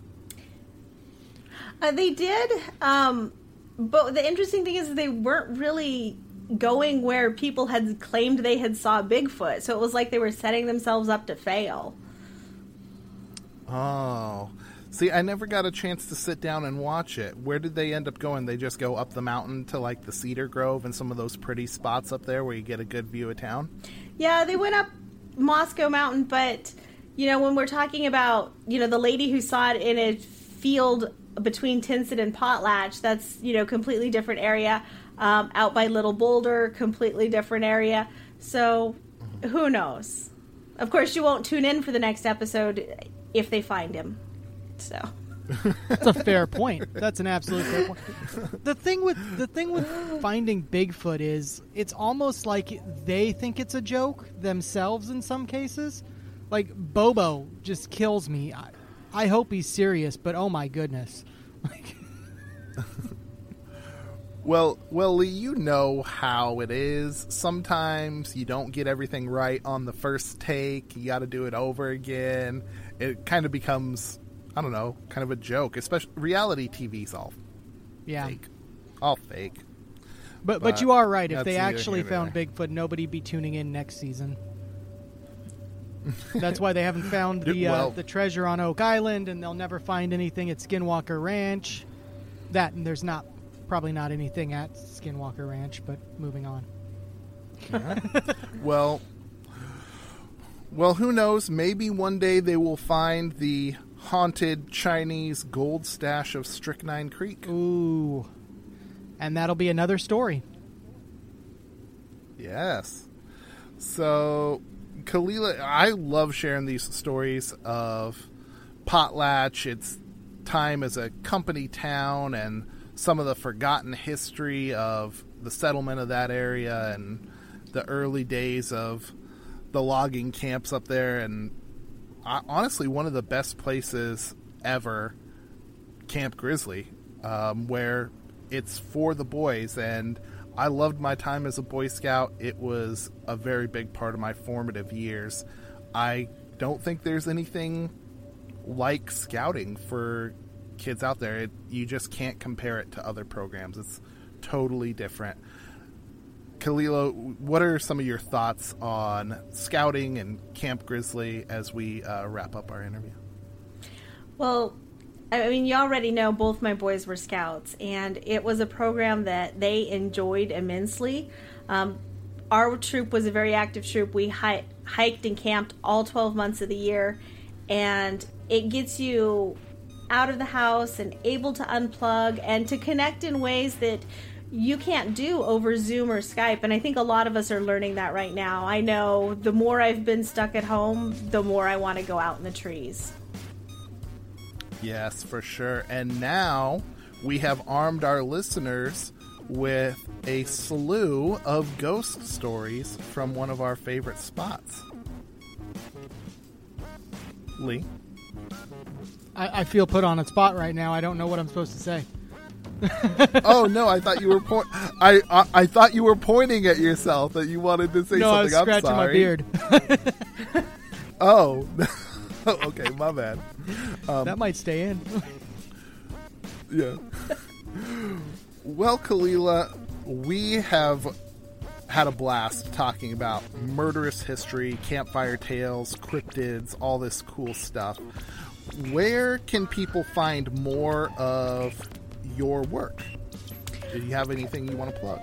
Uh, they did, um, but the interesting thing is they weren't really going where people had claimed they had saw Bigfoot. So it was like they were setting themselves up to fail. Oh. See, I never got a chance to sit down and watch it. Where did they end up going? They just go up the mountain to like the Cedar Grove and some of those pretty spots up there where you get a good view of town. Yeah, they went up Moscow Mountain, but you know, when we're talking about, you know, the lady who saw it in a field between Tinson and Potlatch, that's, you know, completely different area. Um, out by Little Boulder, completely different area. So, who knows? Of course, you won't tune in for the next episode if they find him. So, That's a fair point. That's an absolute fair point. The thing with the thing with finding Bigfoot is it's almost like they think it's a joke themselves in some cases. Like Bobo just kills me. I, I hope he's serious, but oh my goodness. Like Well, well, Lee, you know how it is. Sometimes you don't get everything right on the first take. You got to do it over again. It kind of becomes, I don't know, kind of a joke. Especially reality TV's all yeah. fake, all fake. But but But you are right. If they actually found there. Bigfoot, nobody'd be tuning in next season. That's why they haven't found the uh, the treasure on Oak Island, and they'll never find anything at Skinwalker Ranch. That and there's not probably not anything at Skinwalker Ranch. But moving on. Well, well, who knows? Maybe one day they will find the haunted Chinese gold stash of Strychnine Creek. Ooh, and that'll be another story. Yes. So, Kalila, I love sharing these stories of Potlatch, its time as a company town, and some of the forgotten history of the settlement of that area and the early days of the logging camps up there. And honestly, one of the best places ever, Camp Grizzly, um, where it's for the boys. And I loved my time as a Boy Scout. It was a very big part of my formative years. I don't think there's anything like scouting for kids out there. It, you just can't compare it to other programs. It's totally different. Kalila, what are some of your thoughts on scouting and Camp Grizzly as we uh, wrap up our interview? Well, I mean, you already know both my boys were scouts, and it was a program that they enjoyed immensely. Um, our troop was a very active troop. We hi- hiked and camped all 12 months of the year, and it gets you out of the house and able to unplug and to connect in ways that you can't do over Zoom or Skype. And I think a lot of us are learning that right now. I know the more I've been stuck at home, the more I want to go out in the trees. Yes, for sure. And now we have armed our listeners with a slew of ghost stories from one of our favorite spots. Lee? I, I feel put on a spot right now. I don't know what I'm supposed to say. oh no! I thought you were. I, I I thought you were pointing at yourself that you wanted to say no, I was something. I'm scratching my beard. Oh, okay, my bad. Um, that might stay in. Yeah. well, Kalila, we have had a blast talking about murderous history, campfire tales, cryptids, all this cool stuff. Where can people find more of your work? Do you have anything you want to plug?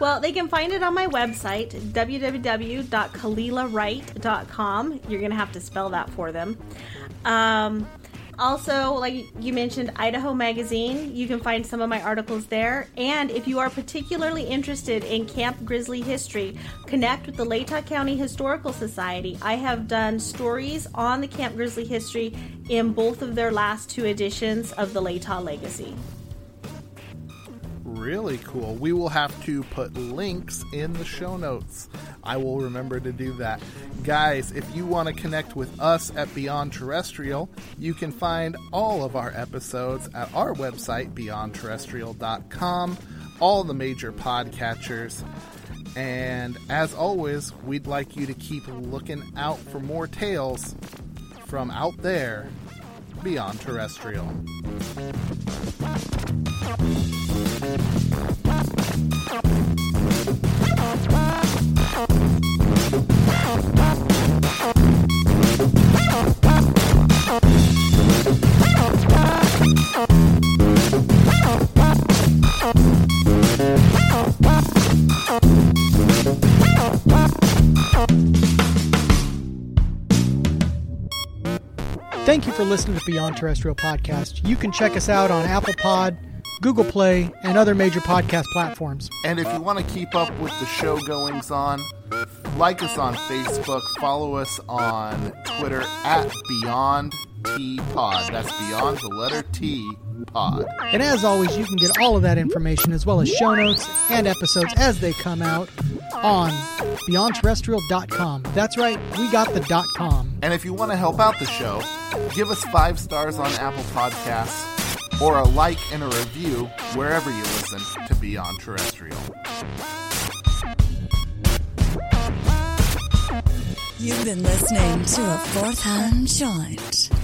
Well, they can find it on my website, www.kalilawright.com. You're going to have to spell that for them. Um, also, like you mentioned, Idaho Magazine. You can find some of my articles there. And if you are particularly interested in Camp Grizzly history, connect with the Latah County Historical Society. I have done stories on the Camp Grizzly history in both of their last two editions of the Latah Legacy. Really cool. We will have to put links in the show notes. I will remember to do that. Guys, if you want to connect with us at Beyond Terrestrial, you can find all of our episodes at our website, beyondterrestrial.com, all the major podcatchers. And as always, we'd like you to keep looking out for more tales from out there beyond terrestrial. Thank you for listening to Beyond Terrestrial Podcast. You can check us out on Apple Pod, Google Play, and other major podcast platforms. And if you want to keep up with the show goings on, like us on Facebook, follow us on Twitter at Beyond T Pod. That's Beyond the letter T Pod. And as always, you can get all of that information as well as show notes and episodes as they come out on beyondterrestrial.com. That's right, we got the dot com. And if you want to help out the show, give us five stars on Apple Podcasts or a like and a review wherever you listen to Beyond Terrestrial. You've been listening to a fourth hand joint.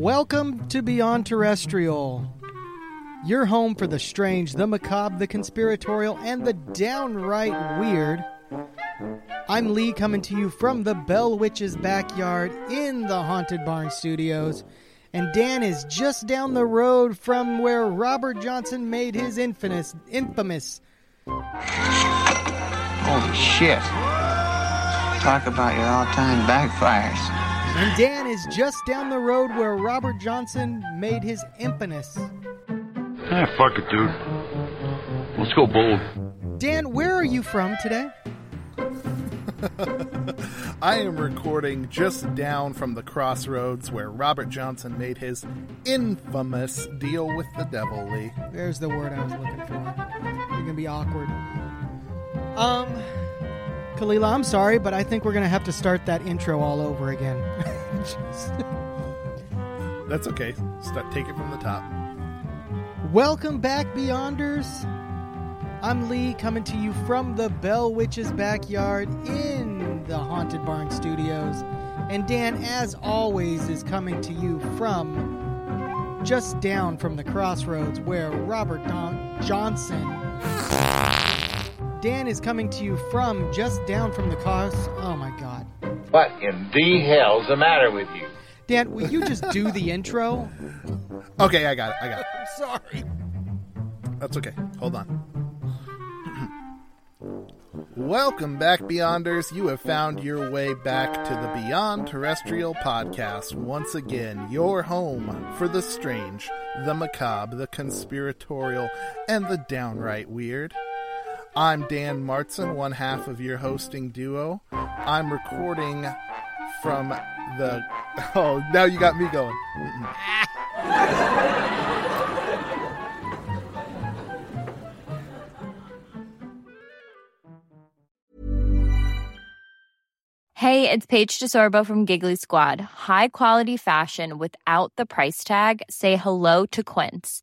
Welcome to Beyond Terrestrial. Your home for the strange, the macabre, the conspiratorial, and the downright weird. I'm Lee coming to you from the Bell Witch's backyard in the Haunted Barn Studios. And Dan is just down the road from where Robert Johnson made his infamous infamous Holy shit. Talk about your all time backfires. And Dan is just down the road where Robert Johnson made his infamous. Ah, fuck it, dude. Let's go bold. Dan, where are you from today? I am recording just down from the crossroads where Robert Johnson made his infamous deal with the devil, Lee. There's the word I was looking for. You're gonna be awkward. Um, Kalila, I'm sorry, but I think we're gonna have to start that intro all over again. That's okay. Start, take it from the top. Welcome back, Beyonders. I'm Lee, coming to you from the Bell Witch's backyard in the Haunted Barn Studios. And Dan, as always, is coming to you from just down from the crossroads where Robert Don- Johnson. Dan is coming to you from just down from the cross. Oh my God. What in the hell's the matter with you? Dan, will you just do the intro? Okay, I got it. I got it. Sorry. That's okay. Hold on. Welcome back, Beyonders. You have found your way back to the Beyond Terrestrial podcast. Once again, your home for the strange, the macabre, the conspiratorial, and the downright weird. I'm Dan Martson, one half of your hosting duo. I'm recording from the. Oh, now you got me going. Hey, it's Paige DeSorbo from Giggly Squad. High quality fashion without the price tag. Say hello to Quince.